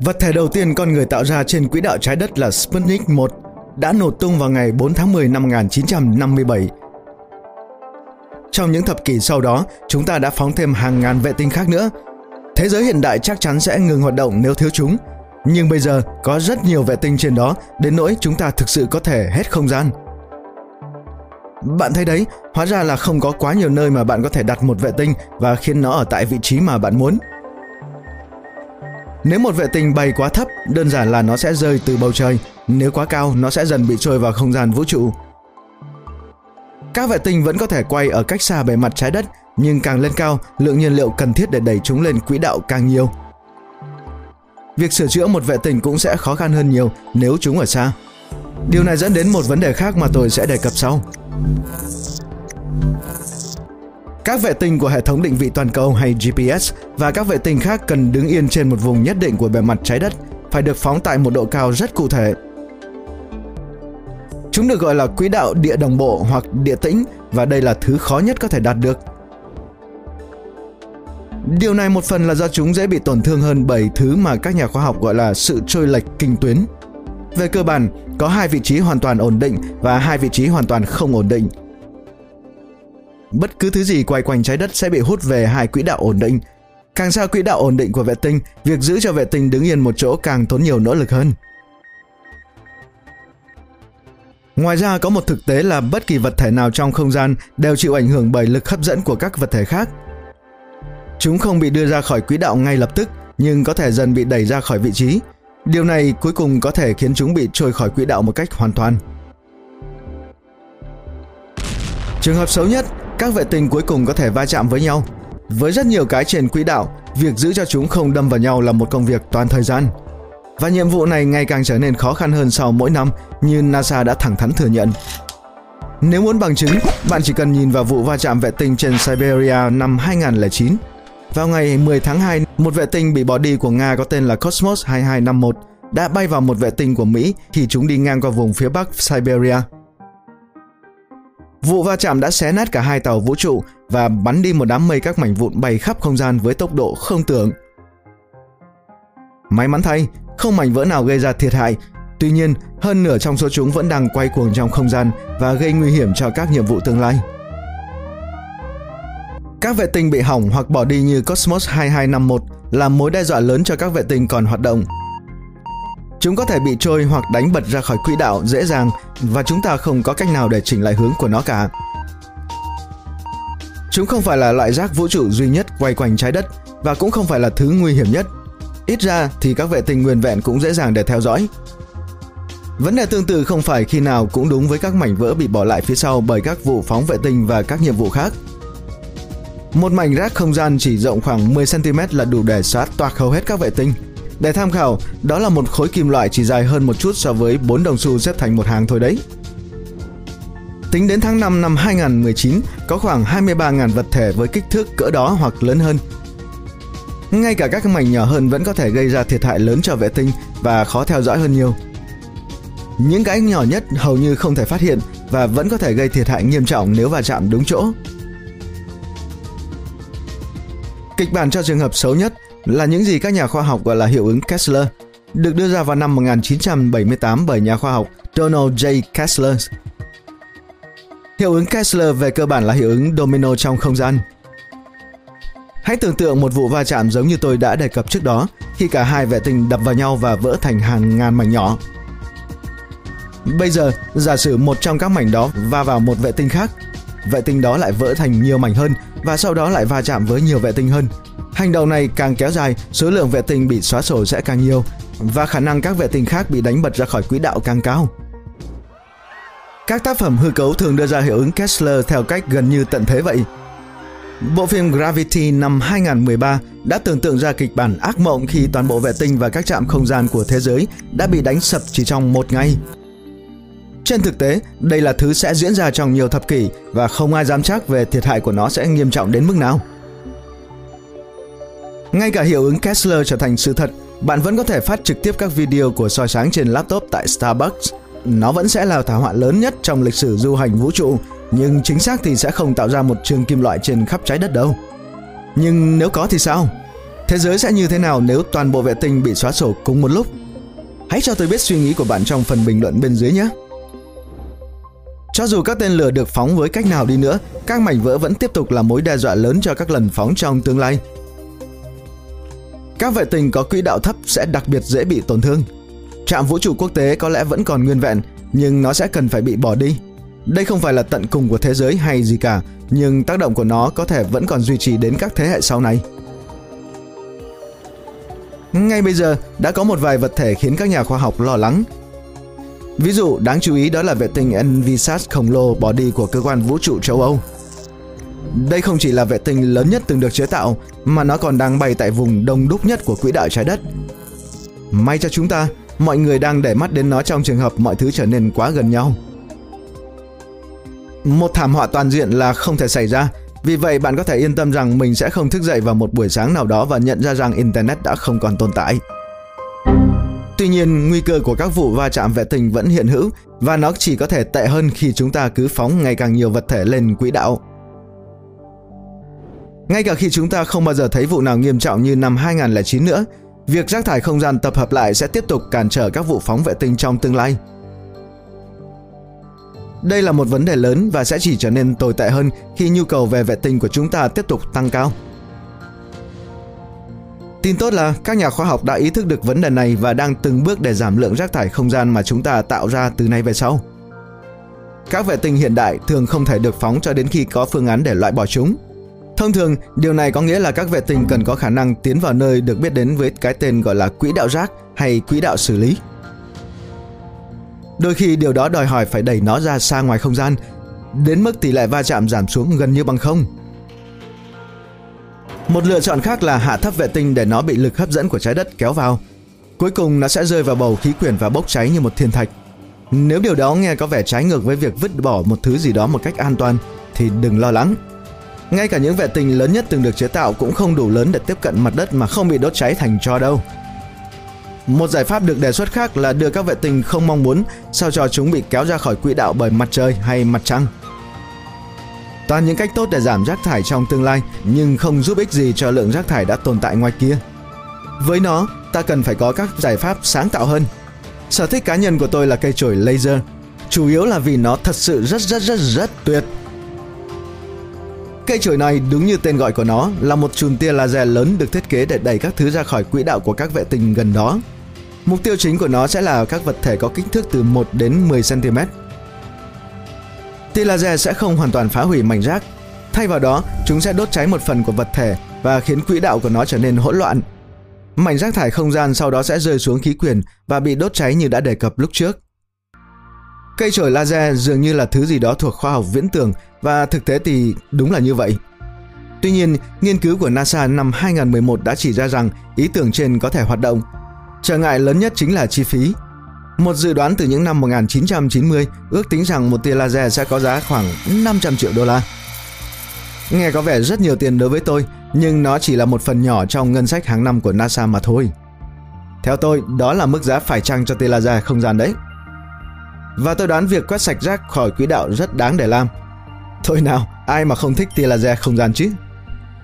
Vật thể đầu tiên con người tạo ra trên quỹ đạo trái đất là Sputnik 1 đã nổ tung vào ngày 4 tháng 10 năm 1957. Trong những thập kỷ sau đó, chúng ta đã phóng thêm hàng ngàn vệ tinh khác nữa. Thế giới hiện đại chắc chắn sẽ ngừng hoạt động nếu thiếu chúng. Nhưng bây giờ có rất nhiều vệ tinh trên đó đến nỗi chúng ta thực sự có thể hết không gian. Bạn thấy đấy, hóa ra là không có quá nhiều nơi mà bạn có thể đặt một vệ tinh và khiến nó ở tại vị trí mà bạn muốn. Nếu một vệ tinh bay quá thấp, đơn giản là nó sẽ rơi từ bầu trời. Nếu quá cao, nó sẽ dần bị trôi vào không gian vũ trụ. Các vệ tinh vẫn có thể quay ở cách xa bề mặt trái đất, nhưng càng lên cao, lượng nhiên liệu cần thiết để đẩy chúng lên quỹ đạo càng nhiều. Việc sửa chữa một vệ tinh cũng sẽ khó khăn hơn nhiều nếu chúng ở xa. Điều này dẫn đến một vấn đề khác mà tôi sẽ đề cập sau. Các vệ tinh của hệ thống định vị toàn cầu hay GPS và các vệ tinh khác cần đứng yên trên một vùng nhất định của bề mặt trái đất, phải được phóng tại một độ cao rất cụ thể. Chúng được gọi là quỹ đạo địa đồng bộ hoặc địa tĩnh và đây là thứ khó nhất có thể đạt được. Điều này một phần là do chúng dễ bị tổn thương hơn bởi thứ mà các nhà khoa học gọi là sự trôi lệch kinh tuyến. Về cơ bản, có hai vị trí hoàn toàn ổn định và hai vị trí hoàn toàn không ổn định bất cứ thứ gì quay quanh trái đất sẽ bị hút về hai quỹ đạo ổn định. Càng xa quỹ đạo ổn định của vệ tinh, việc giữ cho vệ tinh đứng yên một chỗ càng tốn nhiều nỗ lực hơn. Ngoài ra có một thực tế là bất kỳ vật thể nào trong không gian đều chịu ảnh hưởng bởi lực hấp dẫn của các vật thể khác. Chúng không bị đưa ra khỏi quỹ đạo ngay lập tức, nhưng có thể dần bị đẩy ra khỏi vị trí. Điều này cuối cùng có thể khiến chúng bị trôi khỏi quỹ đạo một cách hoàn toàn. Trường hợp xấu nhất các vệ tinh cuối cùng có thể va chạm với nhau. Với rất nhiều cái trên quỹ đạo, việc giữ cho chúng không đâm vào nhau là một công việc toàn thời gian. Và nhiệm vụ này ngày càng trở nên khó khăn hơn sau mỗi năm như NASA đã thẳng thắn thừa nhận. Nếu muốn bằng chứng, bạn chỉ cần nhìn vào vụ va chạm vệ tinh trên Siberia năm 2009. Vào ngày 10 tháng 2, một vệ tinh bị bỏ đi của Nga có tên là Cosmos 2251 đã bay vào một vệ tinh của Mỹ khi chúng đi ngang qua vùng phía bắc Siberia. Vụ va chạm đã xé nát cả hai tàu vũ trụ và bắn đi một đám mây các mảnh vụn bay khắp không gian với tốc độ không tưởng. May mắn thay, không mảnh vỡ nào gây ra thiệt hại. Tuy nhiên, hơn nửa trong số chúng vẫn đang quay cuồng trong không gian và gây nguy hiểm cho các nhiệm vụ tương lai. Các vệ tinh bị hỏng hoặc bỏ đi như Cosmos 2251 là mối đe dọa lớn cho các vệ tinh còn hoạt động Chúng có thể bị trôi hoặc đánh bật ra khỏi quỹ đạo dễ dàng và chúng ta không có cách nào để chỉnh lại hướng của nó cả. Chúng không phải là loại rác vũ trụ duy nhất quay quanh trái đất và cũng không phải là thứ nguy hiểm nhất. Ít ra thì các vệ tinh nguyên vẹn cũng dễ dàng để theo dõi. Vấn đề tương tự không phải khi nào cũng đúng với các mảnh vỡ bị bỏ lại phía sau bởi các vụ phóng vệ tinh và các nhiệm vụ khác. Một mảnh rác không gian chỉ rộng khoảng 10 cm là đủ để xóa toạc hầu hết các vệ tinh – để tham khảo, đó là một khối kim loại chỉ dài hơn một chút so với 4 đồng xu xếp thành một hàng thôi đấy. Tính đến tháng 5 năm 2019, có khoảng 23.000 vật thể với kích thước cỡ đó hoặc lớn hơn. Ngay cả các mảnh nhỏ hơn vẫn có thể gây ra thiệt hại lớn cho vệ tinh và khó theo dõi hơn nhiều. Những cái nhỏ nhất hầu như không thể phát hiện và vẫn có thể gây thiệt hại nghiêm trọng nếu va chạm đúng chỗ. Kịch bản cho trường hợp xấu nhất là những gì các nhà khoa học gọi là hiệu ứng Kessler, được đưa ra vào năm 1978 bởi nhà khoa học Donald J. Kessler. Hiệu ứng Kessler về cơ bản là hiệu ứng domino trong không gian. Hãy tưởng tượng một vụ va chạm giống như tôi đã đề cập trước đó, khi cả hai vệ tinh đập vào nhau và vỡ thành hàng ngàn mảnh nhỏ. Bây giờ, giả sử một trong các mảnh đó va vào một vệ tinh khác, vệ tinh đó lại vỡ thành nhiều mảnh hơn và sau đó lại va chạm với nhiều vệ tinh hơn, Hành động này càng kéo dài, số lượng vệ tinh bị xóa sổ sẽ càng nhiều và khả năng các vệ tinh khác bị đánh bật ra khỏi quỹ đạo càng cao. Các tác phẩm hư cấu thường đưa ra hiệu ứng Kessler theo cách gần như tận thế vậy. Bộ phim Gravity năm 2013 đã tưởng tượng ra kịch bản ác mộng khi toàn bộ vệ tinh và các trạm không gian của thế giới đã bị đánh sập chỉ trong một ngày. Trên thực tế, đây là thứ sẽ diễn ra trong nhiều thập kỷ và không ai dám chắc về thiệt hại của nó sẽ nghiêm trọng đến mức nào. Ngay cả hiệu ứng Kessler trở thành sự thật, bạn vẫn có thể phát trực tiếp các video của soi sáng trên laptop tại Starbucks. Nó vẫn sẽ là thảm họa lớn nhất trong lịch sử du hành vũ trụ, nhưng chính xác thì sẽ không tạo ra một trường kim loại trên khắp trái đất đâu. Nhưng nếu có thì sao? Thế giới sẽ như thế nào nếu toàn bộ vệ tinh bị xóa sổ cùng một lúc? Hãy cho tôi biết suy nghĩ của bạn trong phần bình luận bên dưới nhé. Cho dù các tên lửa được phóng với cách nào đi nữa, các mảnh vỡ vẫn tiếp tục là mối đe dọa lớn cho các lần phóng trong tương lai. Các vệ tinh có quỹ đạo thấp sẽ đặc biệt dễ bị tổn thương. Trạm vũ trụ quốc tế có lẽ vẫn còn nguyên vẹn, nhưng nó sẽ cần phải bị bỏ đi. Đây không phải là tận cùng của thế giới hay gì cả, nhưng tác động của nó có thể vẫn còn duy trì đến các thế hệ sau này. Ngay bây giờ, đã có một vài vật thể khiến các nhà khoa học lo lắng. Ví dụ, đáng chú ý đó là vệ tinh Envisat khổng lồ bỏ đi của cơ quan vũ trụ châu Âu. Đây không chỉ là vệ tinh lớn nhất từng được chế tạo, mà nó còn đang bay tại vùng đông đúc nhất của quỹ đạo trái đất. May cho chúng ta, mọi người đang để mắt đến nó trong trường hợp mọi thứ trở nên quá gần nhau. Một thảm họa toàn diện là không thể xảy ra, vì vậy bạn có thể yên tâm rằng mình sẽ không thức dậy vào một buổi sáng nào đó và nhận ra rằng Internet đã không còn tồn tại. Tuy nhiên, nguy cơ của các vụ va chạm vệ tinh vẫn hiện hữu và nó chỉ có thể tệ hơn khi chúng ta cứ phóng ngày càng nhiều vật thể lên quỹ đạo. Ngay cả khi chúng ta không bao giờ thấy vụ nào nghiêm trọng như năm 2009 nữa, việc rác thải không gian tập hợp lại sẽ tiếp tục cản trở các vụ phóng vệ tinh trong tương lai. Đây là một vấn đề lớn và sẽ chỉ trở nên tồi tệ hơn khi nhu cầu về vệ tinh của chúng ta tiếp tục tăng cao. Tin tốt là các nhà khoa học đã ý thức được vấn đề này và đang từng bước để giảm lượng rác thải không gian mà chúng ta tạo ra từ nay về sau. Các vệ tinh hiện đại thường không thể được phóng cho đến khi có phương án để loại bỏ chúng. Thông thường, điều này có nghĩa là các vệ tinh cần có khả năng tiến vào nơi được biết đến với cái tên gọi là quỹ đạo rác hay quỹ đạo xử lý. Đôi khi điều đó đòi hỏi phải đẩy nó ra xa ngoài không gian, đến mức tỷ lệ va chạm giảm xuống gần như bằng không. Một lựa chọn khác là hạ thấp vệ tinh để nó bị lực hấp dẫn của trái đất kéo vào. Cuối cùng nó sẽ rơi vào bầu khí quyển và bốc cháy như một thiên thạch. Nếu điều đó nghe có vẻ trái ngược với việc vứt bỏ một thứ gì đó một cách an toàn thì đừng lo lắng. Ngay cả những vệ tinh lớn nhất từng được chế tạo cũng không đủ lớn để tiếp cận mặt đất mà không bị đốt cháy thành tro đâu. Một giải pháp được đề xuất khác là đưa các vệ tinh không mong muốn sao cho chúng bị kéo ra khỏi quỹ đạo bởi mặt trời hay mặt trăng. Toàn những cách tốt để giảm rác thải trong tương lai nhưng không giúp ích gì cho lượng rác thải đã tồn tại ngoài kia. Với nó, ta cần phải có các giải pháp sáng tạo hơn. Sở thích cá nhân của tôi là cây chổi laser, chủ yếu là vì nó thật sự rất rất rất rất tuyệt. Cây chổi này đúng như tên gọi của nó là một chùm tia laser lớn được thiết kế để đẩy các thứ ra khỏi quỹ đạo của các vệ tinh gần đó. Mục tiêu chính của nó sẽ là các vật thể có kích thước từ 1 đến 10 cm. Tia laser sẽ không hoàn toàn phá hủy mảnh rác. Thay vào đó, chúng sẽ đốt cháy một phần của vật thể và khiến quỹ đạo của nó trở nên hỗn loạn. Mảnh rác thải không gian sau đó sẽ rơi xuống khí quyển và bị đốt cháy như đã đề cập lúc trước. Cây chổi laser dường như là thứ gì đó thuộc khoa học viễn tưởng và thực tế thì đúng là như vậy. Tuy nhiên, nghiên cứu của NASA năm 2011 đã chỉ ra rằng ý tưởng trên có thể hoạt động Trở ngại lớn nhất chính là chi phí. Một dự đoán từ những năm 1990 ước tính rằng một tia laser sẽ có giá khoảng 500 triệu đô la. Nghe có vẻ rất nhiều tiền đối với tôi, nhưng nó chỉ là một phần nhỏ trong ngân sách hàng năm của NASA mà thôi. Theo tôi, đó là mức giá phải chăng cho tia laser không gian đấy. Và tôi đoán việc quét sạch rác khỏi quỹ đạo rất đáng để làm. Thôi nào, ai mà không thích tia laser không gian chứ?